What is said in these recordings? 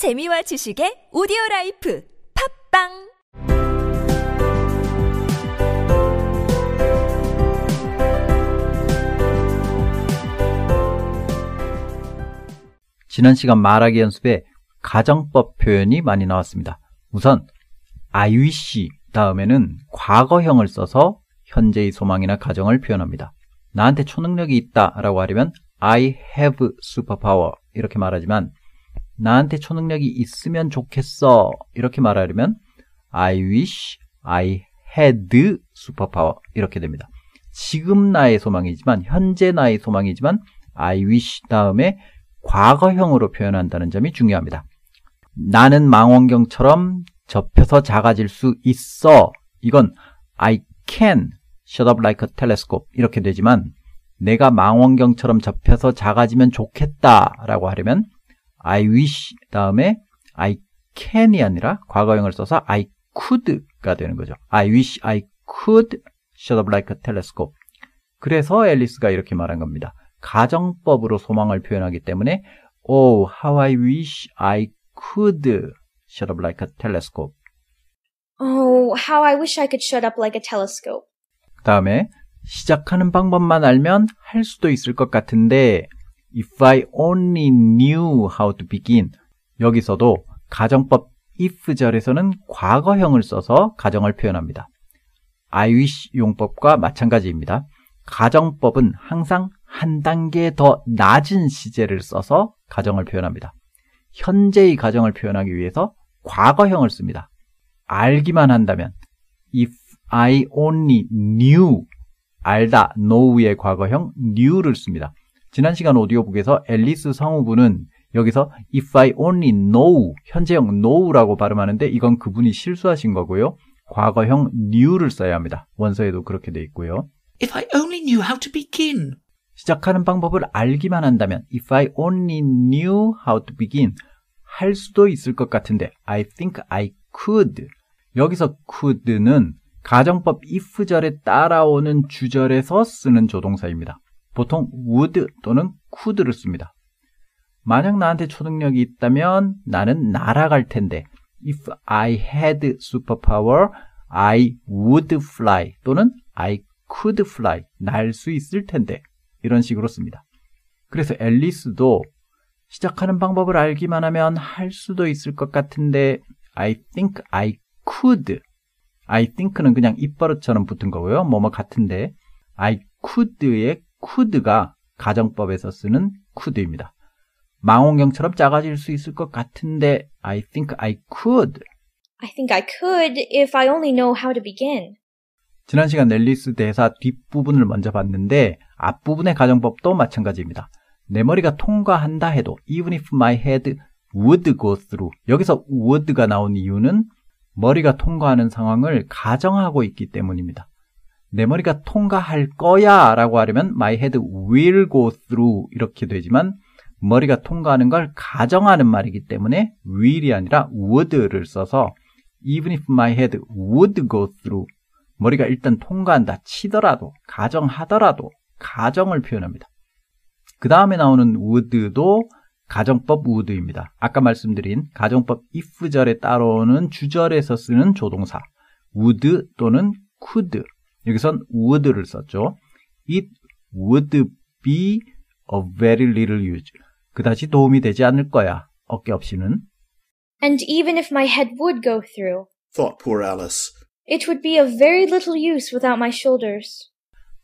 재미와 지식의 오디오 라이프 팟빵 지난 시간 말하기 연습에 가정법 표현이 많이 나왔습니다. 우선 I wish 다음에는 과거형을 써서 현재의 소망이나 가정을 표현합니다. 나한테 초능력이 있다 라고 하려면 I have superpower 이렇게 말하지만 나한테 초능력이 있으면 좋겠어 이렇게 말하려면 I wish I had superpower 이렇게 됩니다. 지금 나의 소망이지만 현재 나의 소망이지만 I wish 다음에 과거형으로 표현한다는 점이 중요합니다. 나는 망원경처럼 접혀서 작아질 수 있어. 이건 I can shut up like a telescope 이렇게 되지만 내가 망원경처럼 접혀서 작아지면 좋겠다 라고 하려면 I wish 다음에 I can이 아니라 과거형을 써서 I could가 되는 거죠. I wish I could shut up like a telescope. 그래서 앨리스가 이렇게 말한 겁니다. 가정법으로 소망을 표현하기 때문에 Oh, how I wish I could shut up like a telescope. Oh, how I wish I could shut up like a telescope. 그 다음에 시작하는 방법만 알면 할 수도 있을 것 같은데 If I only knew how to begin 여기서도 가정법 if 절에서는 과거형을 써서 가정을 표현합니다. I wish 용법과 마찬가지입니다. 가정법은 항상 한 단계 더 낮은 시제를 써서 가정을 표현합니다. 현재의 가정을 표현하기 위해서 과거형을 씁니다. 알기만 한다면 if I only knew 알다 know의 과거형 knew를 씁니다. 지난 시간 오디오북에서 앨리스 성우분은 여기서 if I only know 현재형 know라고 발음하는데 이건 그분이 실수하신 거고요. 과거형 knew를 써야 합니다. 원서에도 그렇게 돼 있고요. If I only knew how to begin. 시작하는 방법을 알기만 한다면 if I only knew how to begin 할 수도 있을 것 같은데 I think I could 여기서 could는 가정법 if절에 따라오는 주절에서 쓰는 조동사입니다. 보통 would 또는 could를 씁니다. 만약 나한테 초능력이 있다면 나는 날아갈 텐데 if I had superpower I would fly 또는 I could fly 날 수 있을 텐데 이런 식으로 씁니다. 그래서 앨리스도 시작하는 방법을 알기만 하면 할 수도 있을 것 같은데 I think I could I think는 그냥 입버릇처럼 붙은 거고요. 뭐뭐 같은데 I could의 could가 가정법에서 쓰는 could입니다. 망원경처럼 작아질 수 있을 것 같은데 I think I could I think I could if I only know how to begin. 지난 시간 넬리스 대사 뒷부분을 먼저 봤는데 앞부분의 가정법도 마찬가지입니다. 내 머리가 통과한다 해도 even if my head would go through 여기서 would가 나온 이유는 머리가 통과하는 상황을 가정하고 있기 때문입니다. 내 머리가 통과할 거야 라고 하려면 my head will go through 이렇게 되지만 머리가 통과하는 걸 가정하는 말이기 때문에 will이 아니라 would를 써서 even if my head would go through 머리가 일단 통과한다 치더라도 가정하더라도 가정을 표현합니다. 그 다음에 나오는 would도 가정법 would입니다. 아까 말씀드린 가정법 if절에 따라오는 주절에서 쓰는 조동사 would 또는 could 여기선 would를 썼죠. It would be a very little use. 그다지 도움이 되지 않을 거야. 어깨 없이는. And even if my head would go through, Thought poor Alice. it would be of very little use without my shoulders.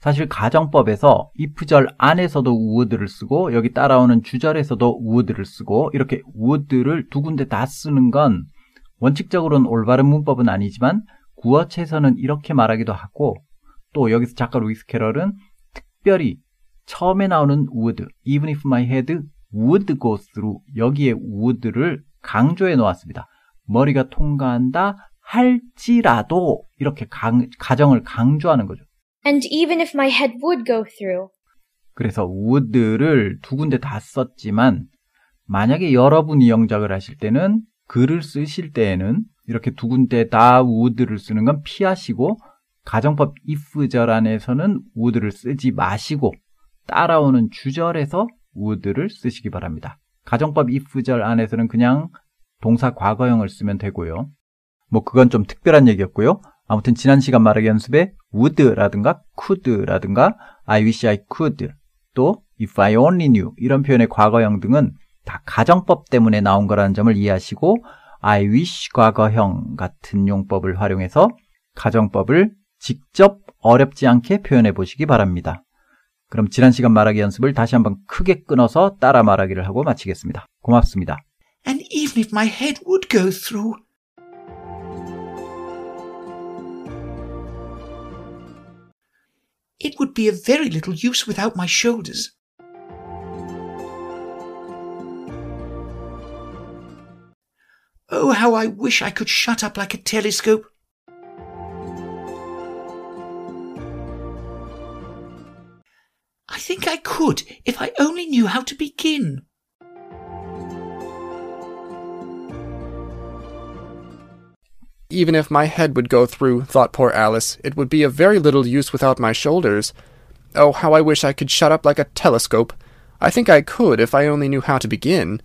사실 가정법에서 if절 안에서도 would를 쓰고 여기 따라오는 주절에서도 would를 쓰고 이렇게 would를 두 군데 다 쓰는 건 원칙적으로는 올바른 문법은 아니지만 구어체에서는 이렇게 말하기도 하고 또 여기서 작가 루이스 캐럴은 특별히 처음에 나오는 would, even if my head would go through 여기에 would를 강조해 놓았습니다. 머리가 통과한다 할지라도 이렇게 강- 가정을 강조하는 거죠. And even if my head would go through, 그래서 would를 두 군데 다 썼지만 만약에 여러분이 영작을 하실 때는 글을 쓰실 때에는 이렇게 두 군데 다 would를 쓰는 건 피하시고 가정법 if절 안에서는 would를 쓰지 마시고 따라오는 주절에서 would를 쓰시기 바랍니다. 가정법 if절 안에서는 그냥 동사 과거형을 쓰면 되고요. 뭐 그건 좀 특별한 얘기였고요. 아무튼 지난 시간 말하기 연습에 would라든가 could라든가 I wish I could 또 if I only knew 이런 표현의 과거형 등은 다 가정법 때문에 나온 거라는 점을 이해하시고 I wish 과거형 같은 용법을 활용해서 가정법을 직접 어렵지 않게 표현해 보시기 바랍니다. 그럼 지난 시간 말하기 연습을 다시 한번 크게 끊어서 따라 말하기를 하고 마치겠습니다. 고맙습니다. And even if my head would go through. It would be of very little use without my shoulders. Oh, how I wish I could shut up like a telescope. I think I could if I only knew how to begin. Even if my head would go through, thought poor Alice, it would be of very little use without my shoulders. Oh, how I wish I could shut up like a telescope. I think I could if I only knew how to begin.